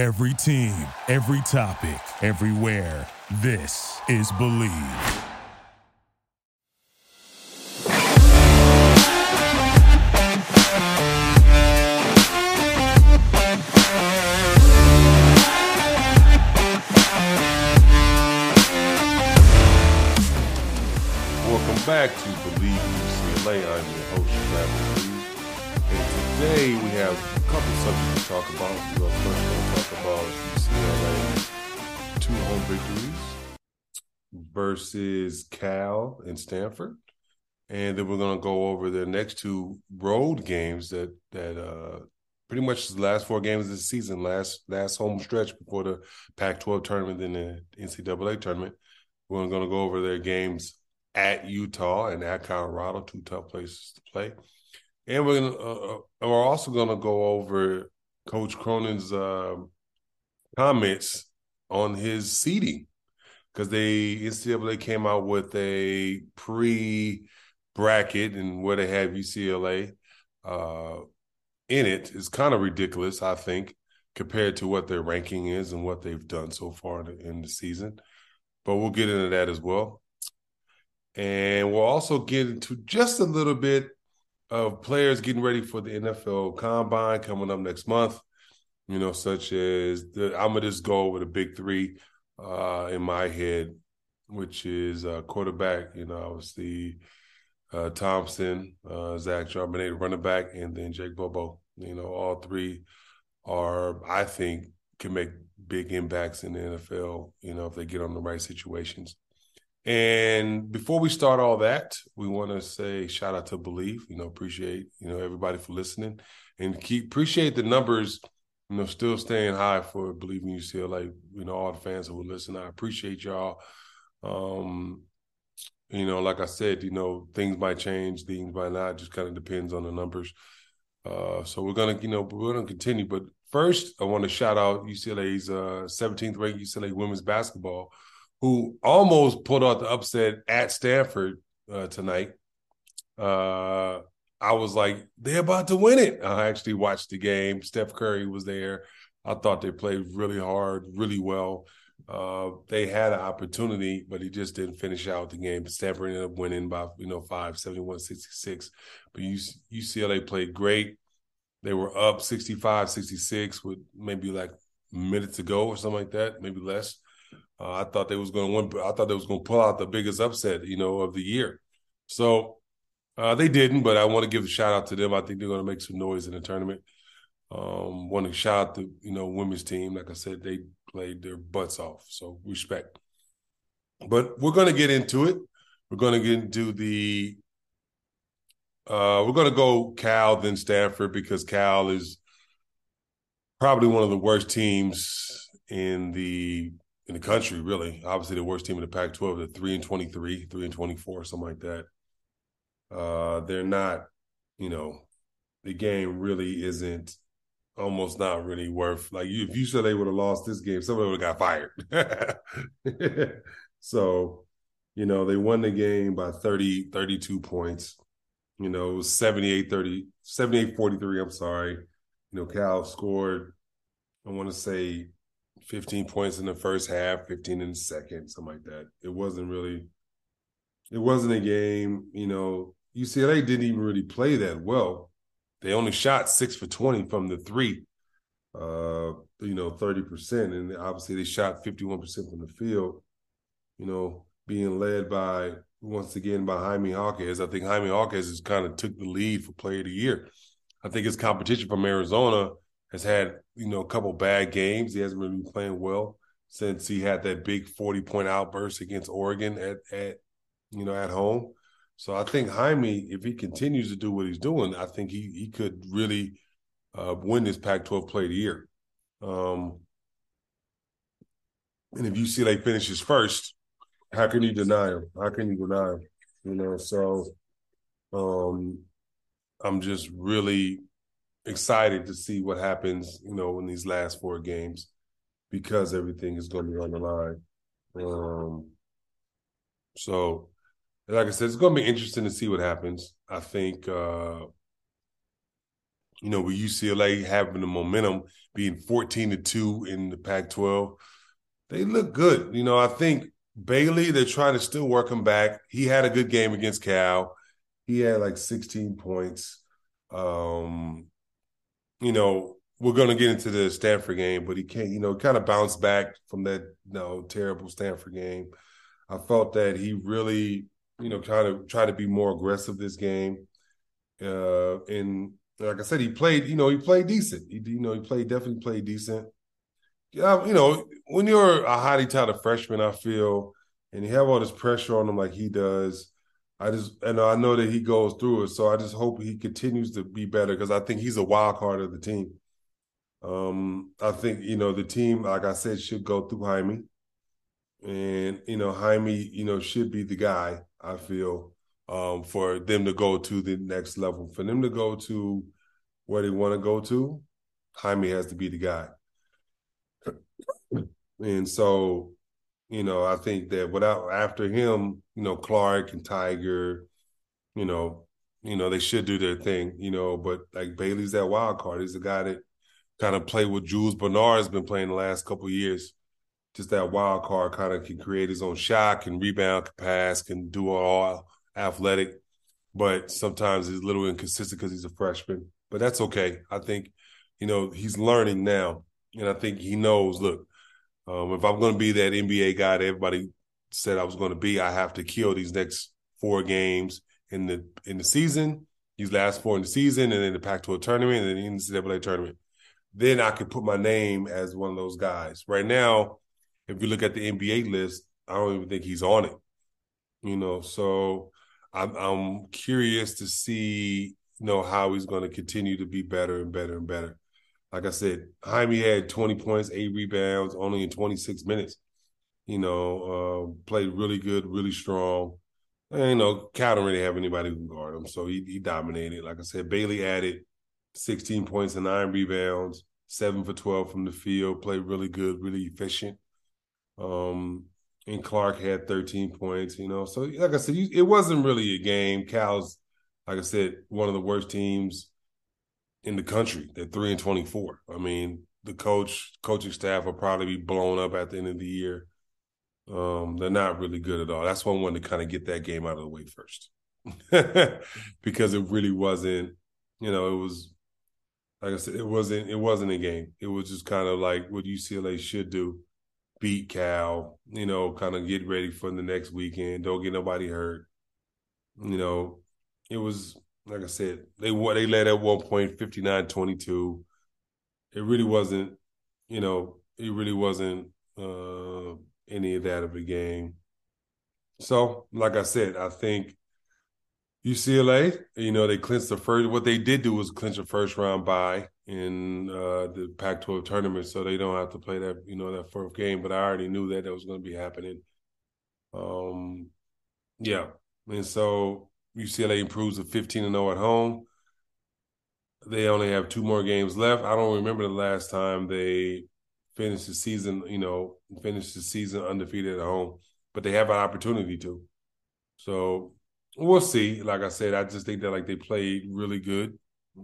Every team, every topic, everywhere. This is Bleav. Welcome back to Bleav UCLA. I'm your host, Travis today we have a couple subjects to talk about. We're first going to talk about UCLA two home victories versus Cal and Stanford. And then we're going to go over the next two road games that that uh, pretty much the last four games of the season, last last home stretch before the Pac-12 tournament and the NCAA tournament. We're going to go over their games at Utah and at Colorado, two tough places to play. And we're gonna uh, we're also gonna go over Coach Cronin's uh, comments on his seeding because they NCAA came out with a pre bracket and where they have UCLA uh, in it is kind of ridiculous, I think, compared to what their ranking is and what they've done so far in the, in the season. But we'll get into that as well. And we'll also get into just a little bit of players getting ready for the NFL combine coming up next month. You know, such as the I'm gonna just go over the big three uh, in my head, which is uh, quarterback, you know, obviously uh, Thompson, uh, Zach Charbonnet, running back, and then Jake Bobo. You know, all three are, I think, can make big impacts in the NFL, you know, if they get on the right situations. And before we start all that, we want to say shout out to Bleav. You know, appreciate you know everybody for listening, and keep appreciate the numbers. You know, still staying high for Bleav in UCLA. You know, all the fans who listen. I appreciate y'all. Um, you know, like I said, you know, things might change, things might not. Just kind of depends on the numbers. Uh, so we're gonna, you know, we're gonna continue. But first, I want to shout out UCLA's uh, 17th ranked UCLA women's basketball who almost pulled out the upset at Stanford uh, tonight. Uh, I was like, they're about to win it. I actually watched the game. Steph Curry was there. I thought they played really hard, really well. Uh, they had an opportunity, but he just didn't finish out the game. Stanford ended up winning by, you know, 5, 71, 66. But UCLA played great. They were up 65, 66 with maybe like minutes to go or something like that, maybe less. Uh, I thought they was going to win. I thought they was going to pull out the biggest upset, you know, of the year. So uh, they didn't, but I want to give a shout out to them. I think they're going to make some noise in the tournament. Um, want to shout out the you know women's team. Like I said, they played their butts off. So respect. But we're going to get into it. We're going to get into the. Uh, we're going to go Cal then Stanford because Cal is probably one of the worst teams in the in the country, really. Obviously, the worst team in the Pac-12. They're three and twenty-three, three and twenty-four, something like that. Uh, they're not, you know, the game really isn't almost not really worth like you, if you said they would have lost this game, somebody would have got fired. so, you know, they won the game by 30, 32 points. You know, it was 78 30, 78 43. I'm sorry. You know, Cal scored, I want to say 15 points in the first half, 15 in the second, something like that. It wasn't really, it wasn't a game, you know, UCLA didn't even really play that well. They only shot six for 20 from the three, uh, you know, 30%. And obviously they shot 51% from the field, you know, being led by, once again, by Jaime Jaquez. I think Jaime Jaquez has kind of took the lead for player of the year. I think his competition from Arizona has had you know a couple bad games. He hasn't really been playing well since he had that big forty point outburst against Oregon at at you know at home. So I think Jaime, if he continues to do what he's doing, I think he he could really uh, win this Pac-12 Play of the Year. Um, and if UCLA finishes first, how can you deny him? How can you deny him? You know, so um, I'm just really excited to see what happens, you know, in these last four games because everything is going to be on the line. Um, so, like I said, it's going to be interesting to see what happens. I think uh, you know, with UCLA having the momentum, being 14 to 2 in the Pac 12, they look good. You know, I think Bailey, they're trying to still work him back. He had a good game against Cal. He had like 16 points. Um, you know, we're going to get into the Stanford game, but he can't, you know, kind of bounce back from that, you know, terrible Stanford game. I felt that he really, you know, kind of tried to be more aggressive this game. Uh, and like I said, he played, you know, he played decent. He, you know, he played definitely played decent. Yeah, you know, when you're a highly touted freshman, I feel, and you have all this pressure on him like he does. I just and I know that he goes through it, so I just hope he continues to be better because I think he's a wild card of the team. Um, I think you know the team, like I said, should go through Jaime, and you know Jaime, you know, should be the guy. I feel um, for them to go to the next level, for them to go to where they want to go to, Jaime has to be the guy. And so, you know, I think that without after him, you know, Clark and Tyger, you know, you know, they should do their thing, you know, but like Bailey's that wild card. He's the guy that kind of played what Jules Bernard has been playing the last couple years. Just that wild card kind of can create his own shot, can rebound, can pass, can do all athletic, but sometimes he's a little inconsistent because he's a freshman. But that's okay. I think, you know, he's learning now. And I think he knows, look, um, if I'm going to be that NBA guy that everybody said I was going to be, I have to kill these next four games in the in the season, these last four in the season, and then the Pac-12 tournament, and then the NCAA tournament. Then I could put my name as one of those guys. Right now, if you look at the NBA list, I don't even think he's on it. You know, so I'm, I'm curious to see, you know, how he's going to continue to be better and better and better. Like I said, Jaime had 20 points, eight rebounds, only in 26 minutes. You know, uh, played really good, really strong. And, you know, Cal didn't really have anybody who can guard him, so he, he dominated. Like I said, Bailey added 16 points and nine rebounds, seven for 12 from the field, played really good, really efficient. Um, and Clark had 13 points, you know. So, like I said, it wasn't really a game. Cal's, like I said, one of the worst teams in the country. They're three and 24. I mean, the coach, coaching staff will probably be blown up at the end of the year. Um, they're not really good at all. That's why I wanted to kind of get that game out of the way first. because it really wasn't, you know, it was like I said, it wasn't it wasn't a game. It was just kind of like what UCLA should do. Beat Cal, you know, kind of get ready for the next weekend. Don't get nobody hurt. You know, it was like I said, they they led at one point 59-22. It really wasn't, you know, it really wasn't uh, any of that of a game. So, like I said, I think UCLA, you know, they clinched the first. What they did do was clinch a first round bye in uh, the Pac-12 tournament, so they don't have to play that, you know, that fourth game. But I already knew that that was going to be happening. Um, yeah, and so UCLA improves to 15 and 0 at home. They only have two more games left. I don't remember the last time they finished the season, you know, finished the season undefeated at home, but they have an opportunity to. So we'll see. Like I said, I just think that like they played really good.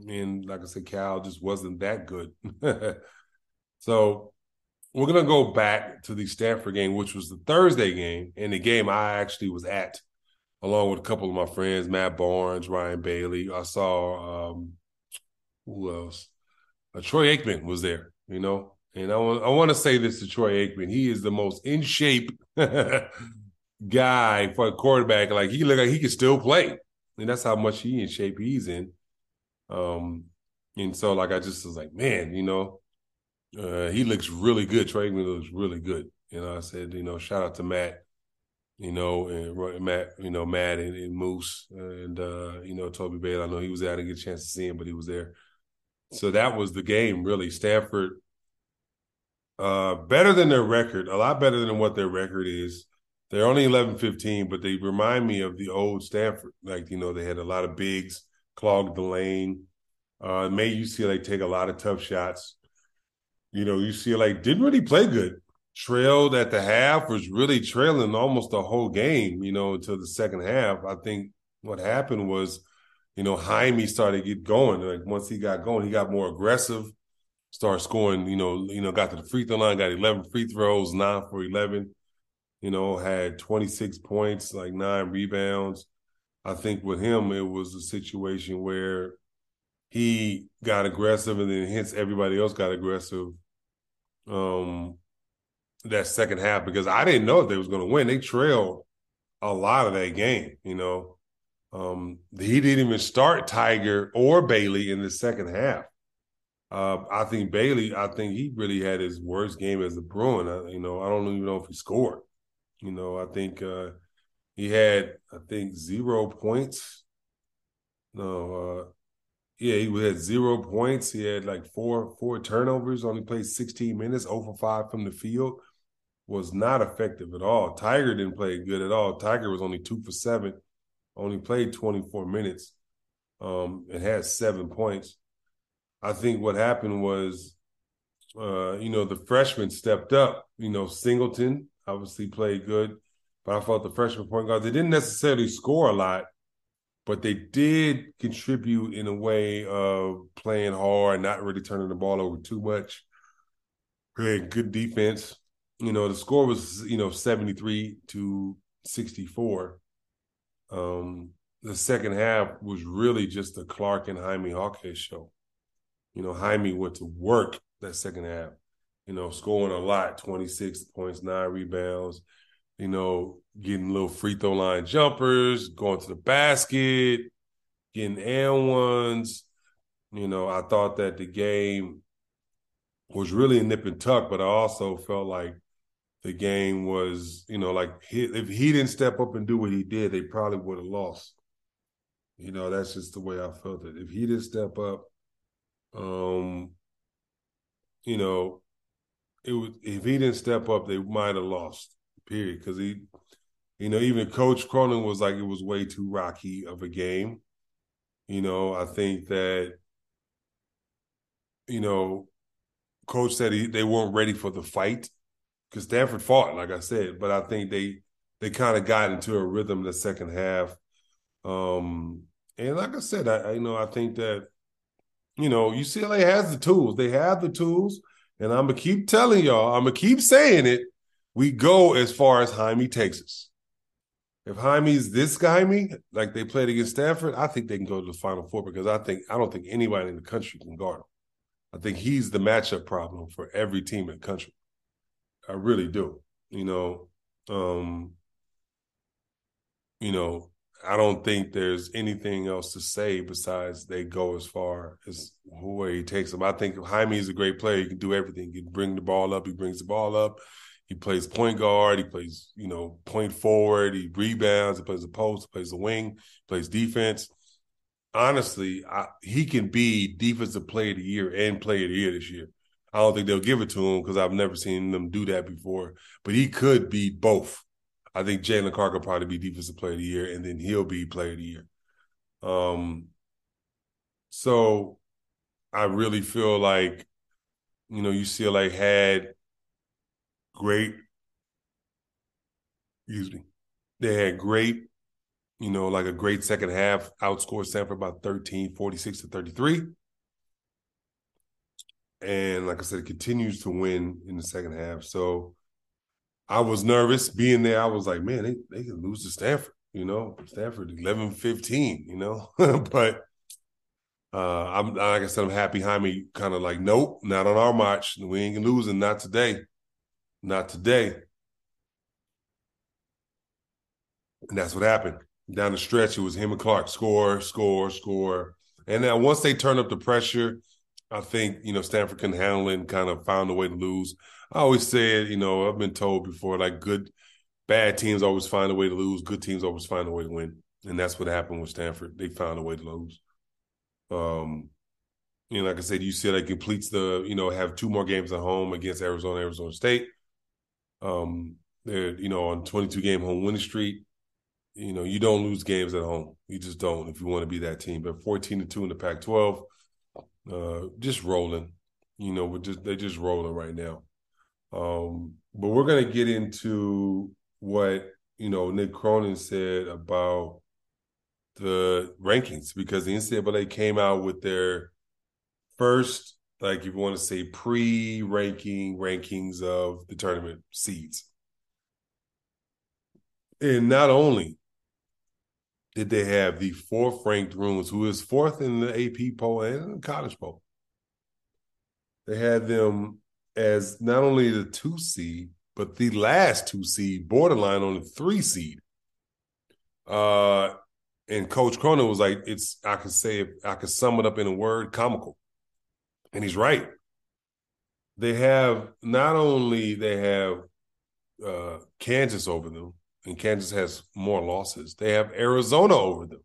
And like I said, Cal just wasn't that good. so we're gonna go back to the Stanford game, which was the Thursday game, and the game I actually was at along with a couple of my friends, Matt Barnes, Ryan Bailey. I saw um, who else? Uh, Troy Aikman was there, you know. And I want I want to say this to Troy Aikman. He is the most in shape guy for a quarterback. Like he look like he can still play. And that's how much he in shape he's in. Um, and so like I just was like, man, you know, uh, he looks really good. Troy Aikman looks really good. You know, I said, you know, shout out to Matt you know, and Matt, you know, Matt and, and Moose and uh, you know, Toby Bailey. I know he was. I didn't get a chance to see him, but he was there. So that was the game, really. Stanford uh better than their record, a lot better than what their record is. They're only 11 15, but they remind me of the old Stanford. Like, you know, they had a lot of bigs, clogged the lane, uh, made UCLA take a lot of tough shots. You know, UCLA didn't really play good trailed at the half, was really trailing almost the whole game, you know, until the second half. I think what happened was you know, Jaime started to get going. Like once he got going, he got more aggressive, started scoring, you know, you know, got to the free throw line, got 11 free throws, nine for 11, you know, had 26 points, like nine rebounds. I think with him, it was a situation where he got aggressive and then hence everybody else got aggressive um that second half because I didn't know if they was going to win. They trailed a lot of that game, you know. Um, he didn't even start Tyger or Bailey in the second half. Uh, I think Bailey, I think he really had his worst game as a Bruin. I, you know, I don't even know if he scored. You know, I think uh, he had, I think, zero points. No, uh, yeah, he had zero points. He had like four four turnovers. Only played 16 minutes, over 5 from the field. Was not effective at all. Tyger didn't play good at all. Tyger was only two for seven only played 24 minutes um, and had seven points. I think what happened was, uh, you know, the freshmen stepped up. You know, Singleton obviously played good, but I felt the freshman point guard, they didn't necessarily score a lot, but they did contribute in a way of playing hard, not really turning the ball over too much. Playing good defense. You know, the score was, you know, 73 to 64. Um, the second half was really just the Clark and Jaime Jaquez show. You know, Jaime went to work that second half, you know, scoring a lot 26 points, nine rebounds, you know, getting little free throw line jumpers, going to the basket, getting and ones. You know, I thought that the game was really a nip and tuck, but I also felt like the game was, you know, like he, if he didn't step up and do what he did, they probably would have lost. You know, that's just the way I felt it. If he didn't step up, um, you know, it was if he didn't step up, they might have lost. Period. Because he, you know, even Coach Cronin was like it was way too rocky of a game. You know, I think that, you know, Coach said he, they weren't ready for the fight because Stanford fought, like I said, but I think they they kind of got into a rhythm the second half. Um, and like I said, I, I you know I think that you know UCLA has the tools. They have the tools, and I'm gonna keep telling y'all. I'm gonna keep saying it. We go as far as Jaime takes us. If Jaime's this Jaime, like they played against Stanford, I think they can go to the Final Four because I think I don't think anybody in the country can guard him. I think he's the matchup problem for every team in the country. I really do. You know, um, you know, I don't think there's anything else to say besides they go as far as where he takes them. I think Jaime is a great player. He can do everything. He can bring the ball up. He brings the ball up. He plays point guard. He plays, you know, point forward. He rebounds. He plays the post. He plays the wing. Plays defense. Honestly, I, he can be defensive player of the year and player of the year this year. I don't think they'll give it to him because I've never seen them do that before. But he could be both. I think Jaylen Clark could probably be defensive player of the year, and then he'll be player of the year. Um, so I really feel like, you know, UCLA had great, excuse me, they had great, you know, like a great second half, outscored Stanford by 13, 46 to 33 and like I said, it continues to win in the second half. So I was nervous being there. I was like, man, they, they can lose to Stanford, you know, Stanford 11 15, you know, but uh, I'm like I said, I'm happy Jaime kind of like, nope, not on our march. We ain't losing, not today, not today. And that's what happened. Down the stretch, it was him and Clark score, score, score. And then once they turn up the pressure, I think, you know, Stanford can handle it and kind of found a way to lose. I always said, you know, I've been told before, like good, bad teams always find a way to lose. Good teams always find a way to win. And that's what happened with Stanford. They found a way to lose. Um, you know, like I said, UCLA completes the, you know, have two more games at home against Arizona, Arizona State. Um, they're, you know, on 22 game home winning streak. You know, you don't lose games at home. You just don't if you want to be that team. But 14 to 2 in the Pac 12 uh, just rolling. You know, we're just they're just rolling right now. Um, but we're gonna get into what you know Mick Cronin said about the rankings because the NCAA came out with their first, like if you want to say pre-ranking rankings of the tournament seeds. And not only did they have the fourth ranked Bruins, who is fourth in the AP poll and college poll, they had them as not only the two seed, but the last two seed, borderline on the three seed. Uh, and Coach Cronin was like, "It's I can say it, I can sum it up in a word, comical," and he's right. They have not only they have uh, Kansas over them, and Kansas has more losses. They have Arizona over them,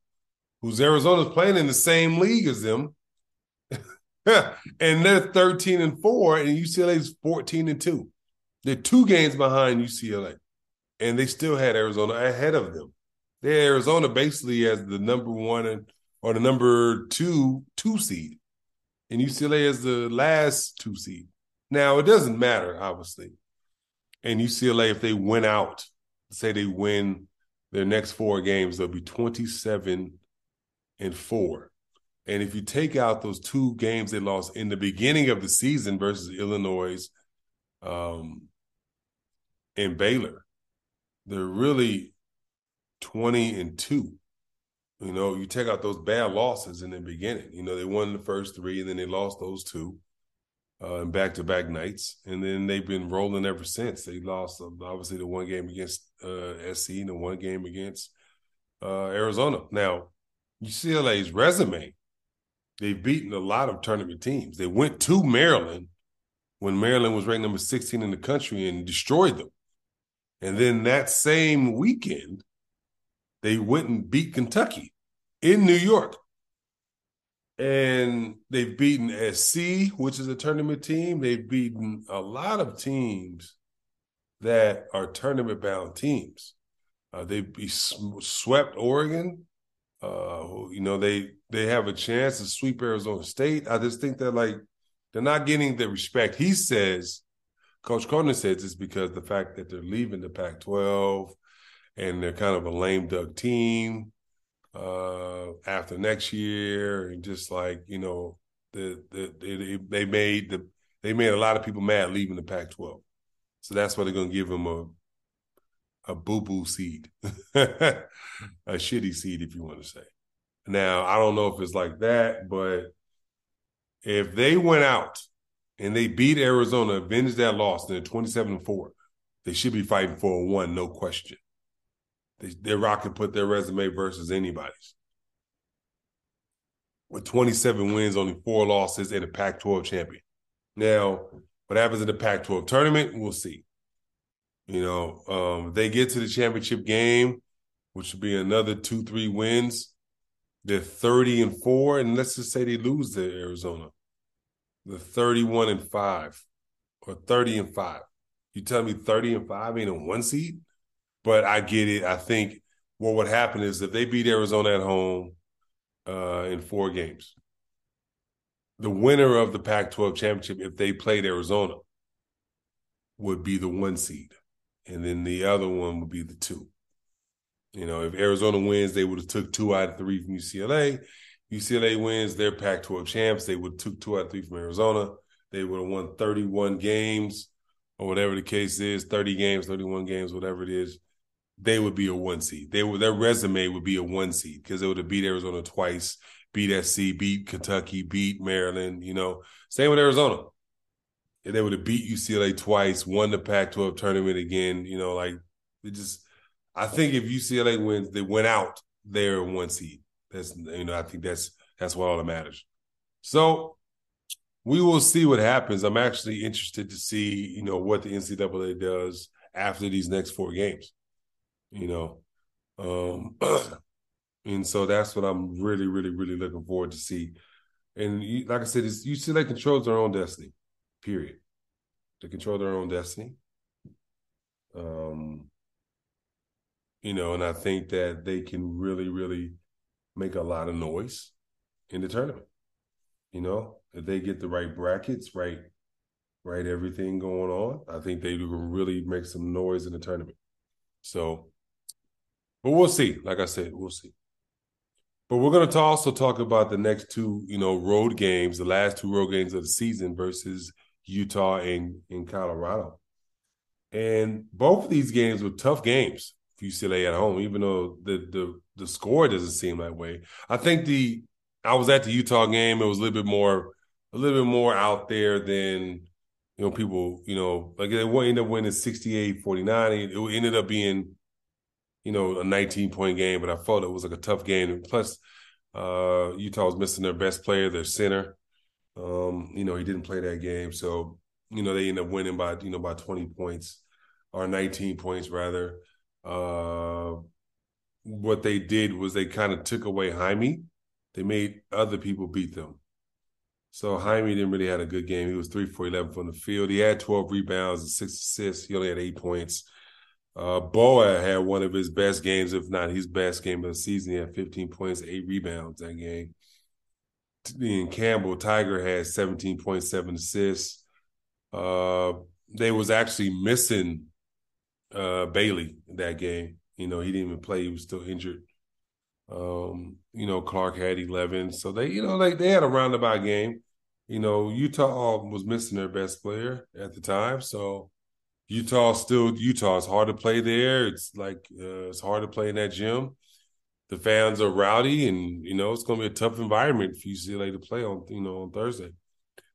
who's Arizona's playing in the same league as them, and they're thirteen and four, and UCLA's fourteen and two. They're two games behind UCLA, and they still had Arizona ahead of them. They had Arizona basically as the number one and, or the number two two seed, and UCLA is the last two seed. Now it doesn't matter, obviously. And UCLA, if they win out, say they win their next four games, they'll be twenty-seven and four. And if you take out those two games they lost in the beginning of the season versus Illinois um, and Baylor, they're really 20 and 2. You know, you take out those bad losses in the beginning. You know, they won the first three and then they lost those two uh, in back to back nights. And then they've been rolling ever since. They lost, um, obviously, the one game against uh, SC and the one game against uh, Arizona. Now, UCLA's resume, they've beaten a lot of tournament teams. They went to Maryland when Maryland was ranked number 16 in the country and destroyed them. And then that same weekend, they went and beat Kentucky in New York. And they've beaten SC, which is a tournament team. They've beaten a lot of teams that are tournament bound teams. Uh, they swept Oregon. Uh, you know they they have a chance to sweep Arizona State. I just think that like they're not getting the respect. He says, Coach Cronin says it's because the fact that they're leaving the Pac-12 and they're kind of a lame duck team uh, after next year, and just like you know, the, the they, they made the they made a lot of people mad leaving the Pac-12, so that's why they're to give them a a boo boo seed, a shitty seed, if you want to say. Now I don't know if it's like that, but if they went out and they beat Arizona, avenged that loss, then 27 and 4, they should be fighting for a one, no question. They, they're rocking put their resume versus anybody's. With 27 wins, only four losses, and a Pac 12 champion. Now, what happens in the Pac 12 tournament, we'll see. You know, um, they get to the championship game, which would be another two, three wins. They're 30 and four, and let's just say they lose to Arizona. The 31 and five or 30 and five. You tell me 30 and five ain't a one seed? But I get it. I think what would happen is if they beat Arizona at home uh, in four games, the winner of the Pac 12 championship, if they played Arizona, would be the one seed. And then the other one would be the two. You know, if Arizona wins, they would have took two out of three from UCLA. UCLA wins, they're Pac-12 champs. They would have took two out of three from Arizona. They would have won 31 games or whatever the case is, 30 games, 31 games, whatever it is. They would be a one seed. They would their resume would be a one seed because they would have beat Arizona twice, beat SC, beat Kentucky, beat Maryland. You know, same with Arizona. And they would have beat UCLA twice, won the Pac-12 tournament again. You know, like it just I think if UCLA wins, they went out, they're one seed. That's you know, I think that's that's what all that matters. So we will see what happens. I'm actually interested to see, you know, what the NCAA does after these next four games. You know. Um and so that's what I'm really, really, really looking forward to see. And you, like I said, it's, UCLA controls their own destiny. Period. They control their own destiny. Um, you know, and I think that they can really, really make a lot of noise in the tournament. You know, if they get the right brackets, right, right, everything going on, I think they can really make some noise in the tournament. So, but we'll see. Like I said, we'll see. But we're going to also talk about the next two, you know, road games, the last two road games of the season versus Utah and in Colorado. And both of these games were tough games for UCLA at home, even though the the the score doesn't seem that way. I think the I was at the Utah game. It was a little bit more a little bit more out there than you know people you know like they ended up winning 68-49. It ended up being you know a 19 point game, but I felt it was like a tough game. Plus, uh, Utah was missing their best player, their center. Um, you know he didn't play that game, so you know they ended up winning by you know by 20 points or 19 points rather. Uh, what they did was they kind of took away Jaime. They made other people beat them. So Jaime didn't really have a good game. He was three for eleven from the field. He had twelve rebounds and six assists. He only had eight points. Uh, Bona had one of his best games, if not his best game of the season. He had fifteen points, eight rebounds that game. And Campbell Tyger had seventeen point seven assists. Uh, they was actually missing uh, Bailey that game. You know, he didn't even play; he was still injured. Um, you know, Clark had eleven, so they, you know, like they had a roundabout game. You know, Utah was missing their best player at the time, so Utah still Utah. It's hard to play there. It's like uh, it's hard to play in that gym. The fans are rowdy, and you know it's going to be a tough environment for UCLA to play on. You know, on Thursday.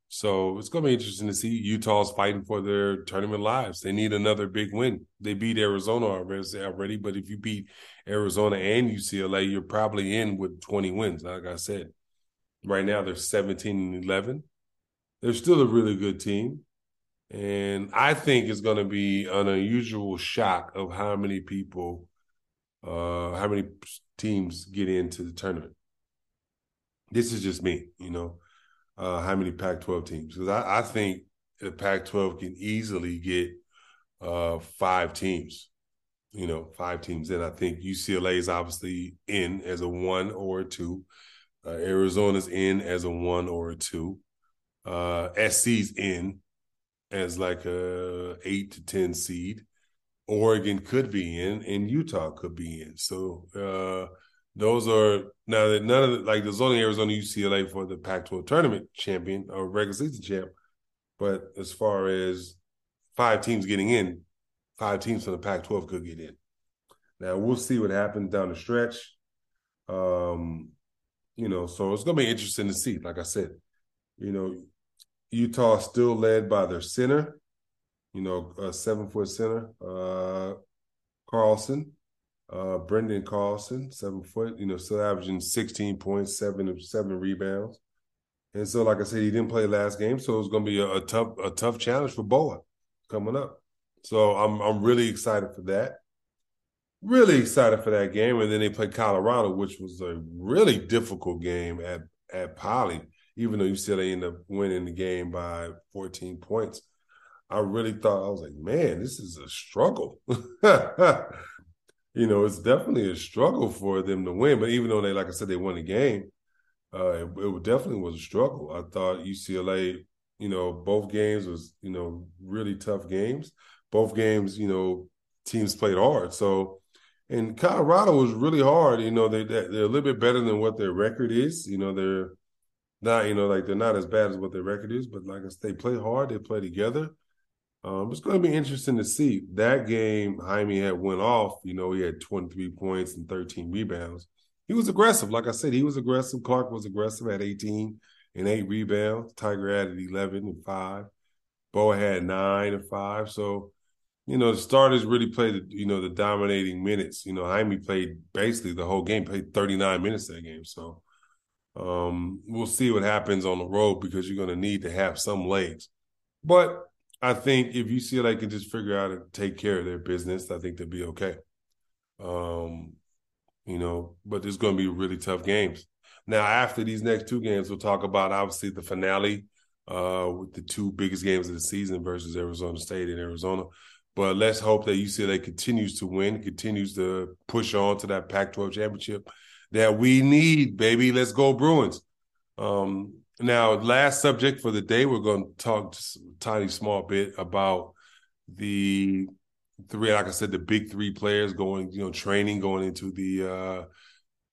So it's going to be interesting to see Utah's fighting for their tournament lives. They need another big win. They beat Arizona already, but if you beat Arizona and UCLA, you're probably in with 20 wins. Like I said, right now they're 17 and 11. They're still a really good team. And I think it's going to be an unusual shock of how many people, uh, how many teams get into the tournament. This is just me, you know uh, how many Pac-12 teams? Because I, I, think the Pac-12 can easily get uh, five teams. You know, five teams in. I think UCLA is obviously in as a one or a two. Uh, Arizona's in as a one or a two. Uh, SC's in as like a eight to ten seed. Oregon could be in, and Utah could be in. So uh, those are now that none of the, like there's only Arizona UCLA for the Pac-12 tournament champion or regular season champ, but as far as five teams getting in, five teams from the Pac-12 could get in. Now we'll see what happens down the stretch. Um, you know, so it's gonna be interesting to see. Like I said, you know, Utah still led by their center, you know, a seven foot center, uh, Carlson. Uh, Branden Carlson, seven foot, you know, still averaging 16 points, seven seven rebounds. And so, like I said, he didn't play last game, so it's going to be a, a, tough a tough challenge for Bona coming up. So I'm I'm really excited for that. Really excited for that game, and then they play Colorado, which was a really difficult game at at Pauley. Even though they ended up winning the game by 14 points, I really thought I was like, man, this is a struggle. you know, it's definitely a struggle for them to win. But even though they, like I said, they won the game, uh, it, it definitely was a struggle. I thought UCLA, you know, both games was, you know, really tough games. Both games, you know, teams played hard. So, and Colorado was really hard. You know, they they're a little bit better than what their record is. You know, they're not, you know, like they're not as bad as what their record is, but like I said, they play hard. They play together. Um, it's going to be interesting to see. That game, Jaime had went off. You know, he had 23 points and 13 rebounds. He was aggressive. Like I said, he was aggressive. Clark was aggressive at 18 and eight rebounds. Tyger added 11 and five. Bona had nine and five. So, you know, the starters really played, you know, the dominating minutes. You know, Jaime played basically the whole game, played 39 minutes that game. So, um, we'll see what happens on the road because you're going to need to have some legs. But I think if UCLA can just figure out to take care of their business, I think they'll be okay. Um, you know, but there's going to be really tough games. Now, after these next two games, we'll talk about obviously the finale uh, with the two biggest games of the season versus Arizona State and Arizona. But let's hope that UCLA continues to win, continues to push on to that Pac-12 championship that we need, baby. Let's go Bruins. Um, now, last subject for the day, we're going to talk just a tiny small bit about the three, like I said, the big three players going, you know, training going into the uh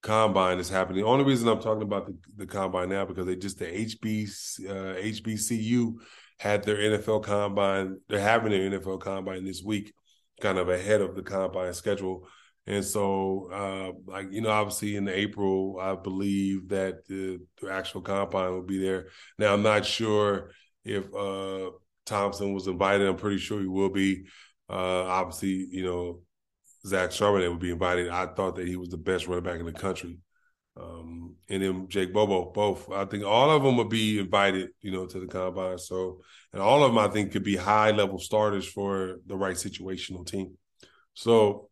combine is happening. The only reason I'm talking about the, the combine now because they just the HB uh, HBCU had their NFL combine. They're having their NFL combine this week, kind of ahead of the combine schedule. And so, uh, like you know, obviously in April, I believe that the, the, actual combine will be there. Now, I'm not sure if uh, Thompson was invited. I'm pretty sure he will be. Uh, obviously, you know, Zach Charbonnet would be invited. I thought that he was the best running back in the country. Um, and then Jake Bobo, both. I think all of them would be invited, you know, to the combine. So, and all of them, I think, could be high level starters for the right situational team. So,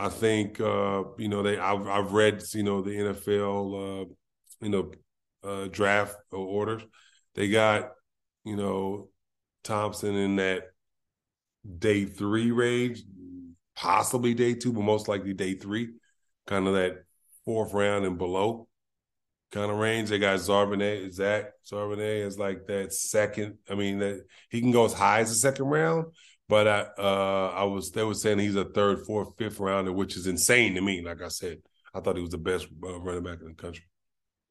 I think, uh, you know, they. I've, I've read, you know, the NFL, uh, you know, uh, draft orders. They got, you know, Thompson in that day three range, possibly day two, but most likely day three, kind of that fourth round and below kind of range. They got Charbonnet, Zach Charbonnet is like that second. I mean, that he can go as high as the second round, but I uh I was they were saying he's a third, fourth, fifth rounder, which is insane to me. Like I said, I thought he was the best uh, running back in the country.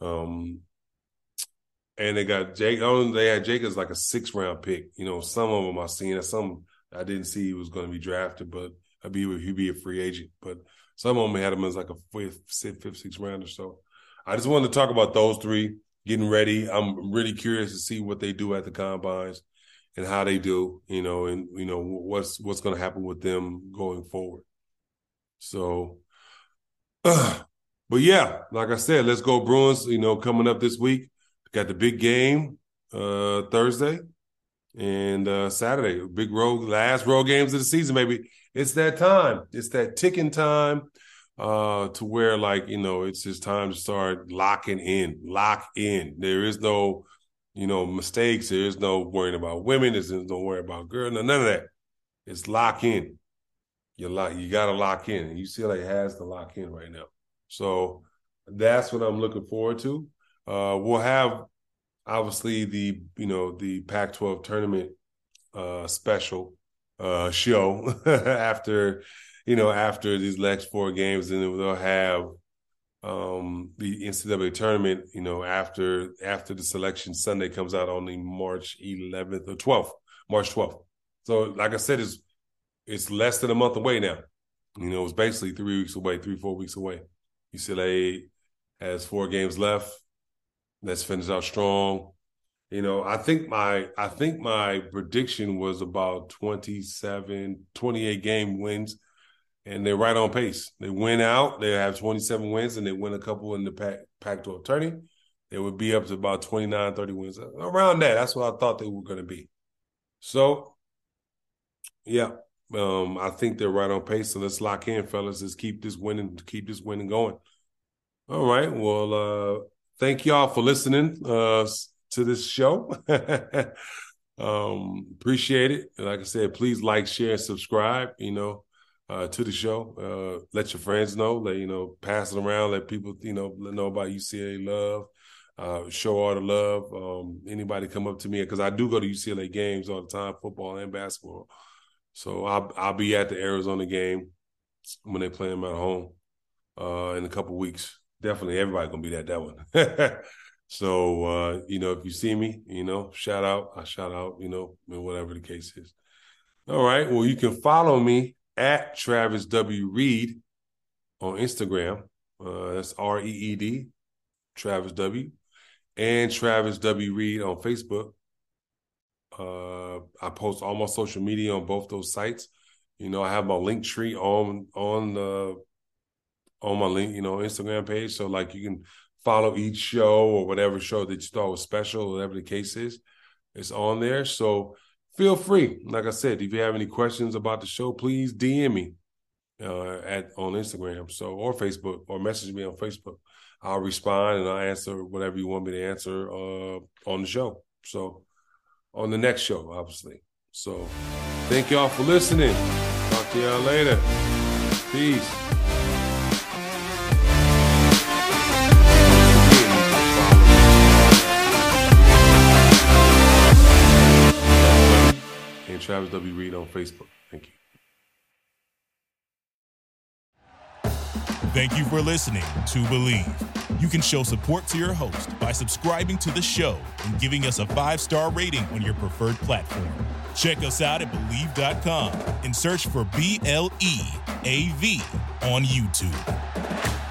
Um, and they got Jake. Oh, they had Jake as like a six round pick. You know, some of them I seen. Some I didn't see he was going to be drafted, but I'd be he'd be a free agent. But some of them had him as like a fifth, fifth, sixth round or so. I just wanted to talk about those three getting ready. I'm really curious to see what they do at the combines and how they do. You know, and you know what's what's going to happen with them going forward. So, uh, but yeah, like I said, let's go Bruins. You know, coming up this week, got the big game uh Thursday and uh Saturday. Big road, last road games of the season, maybe. It's that time. It's that ticking time uh to where like, you know, it's just time to start locking in. Lock in. There is no, you know, mistakes. There is no worrying about women. There's no worry about girls. No, none of that. It's lock in. You lock you gotta lock in. And UCLA has to lock in right now. So that's what I'm looking forward to. Uh we'll have obviously the you know the Pac-12 tournament uh, special uh, show after you know after these next four games, and then they'll have um, the NCAA tournament. You know after after the selection Sunday comes out on the March 11th or 12th, March 12th. So like I said, it's it's less than a month away now. You know, it's basically three weeks away, three four weeks away. UCLA has four games left let's finish out strong. You know, I think my I think my prediction was about 27, 28 game wins, and they're right on pace. They win out, they have 27 wins, and they win a couple in the Pac, Pac-12 tourney. They would be up to about 29, 30 wins. Around that. That's what I thought they were going to be. So, yeah, um, I think they're right on pace. So let's lock in, fellas. Let's keep this winning, keep this winning going. All right. Well, uh, thank y'all for listening uh, to this show. um, appreciate it. Like I said, please like, share, subscribe. You know, uh, to the show. Uh, let your friends know. Let you know, pass it around. Let people you know know about UCLA love. Uh, show all the love. Um, anybody come up to me because I do go to UCLA games all the time, football and basketball. So I'll I'll be at the Arizona game when they play them at home uh, in a couple weeks definitely everybody gonna be at that one. so uh, you know, if you see me, you know, shout out, I shout out, you know, whatever the case is. All right. Well, you can follow me at Travis W. Reed on Instagram. Uh, that's R E E D, Travis W. And Travis W. Reed on Facebook. Uh, I post all my social media on both those sites. You know, I have my link tree on on the on my link, you know, Instagram page. So like you can follow each show or whatever show that you thought was special, whatever the case is. It's on there. So feel free. Like I said, if you have any questions about the show, please DM me uh, at on Instagram, so or Facebook, or message me on Facebook. I'll respond and I'll answer whatever you want me to answer uh, on the show. So on the next show, obviously. So thank y'all for listening. Talk to y'all later. Peace. And Travis W. Reed on Facebook. Thank you. Thank you for listening to Bleav. You can show support to your host by subscribing to the show and giving us a five star rating on your preferred platform. Check us out at Bleav.com and search for B L E A V on YouTube.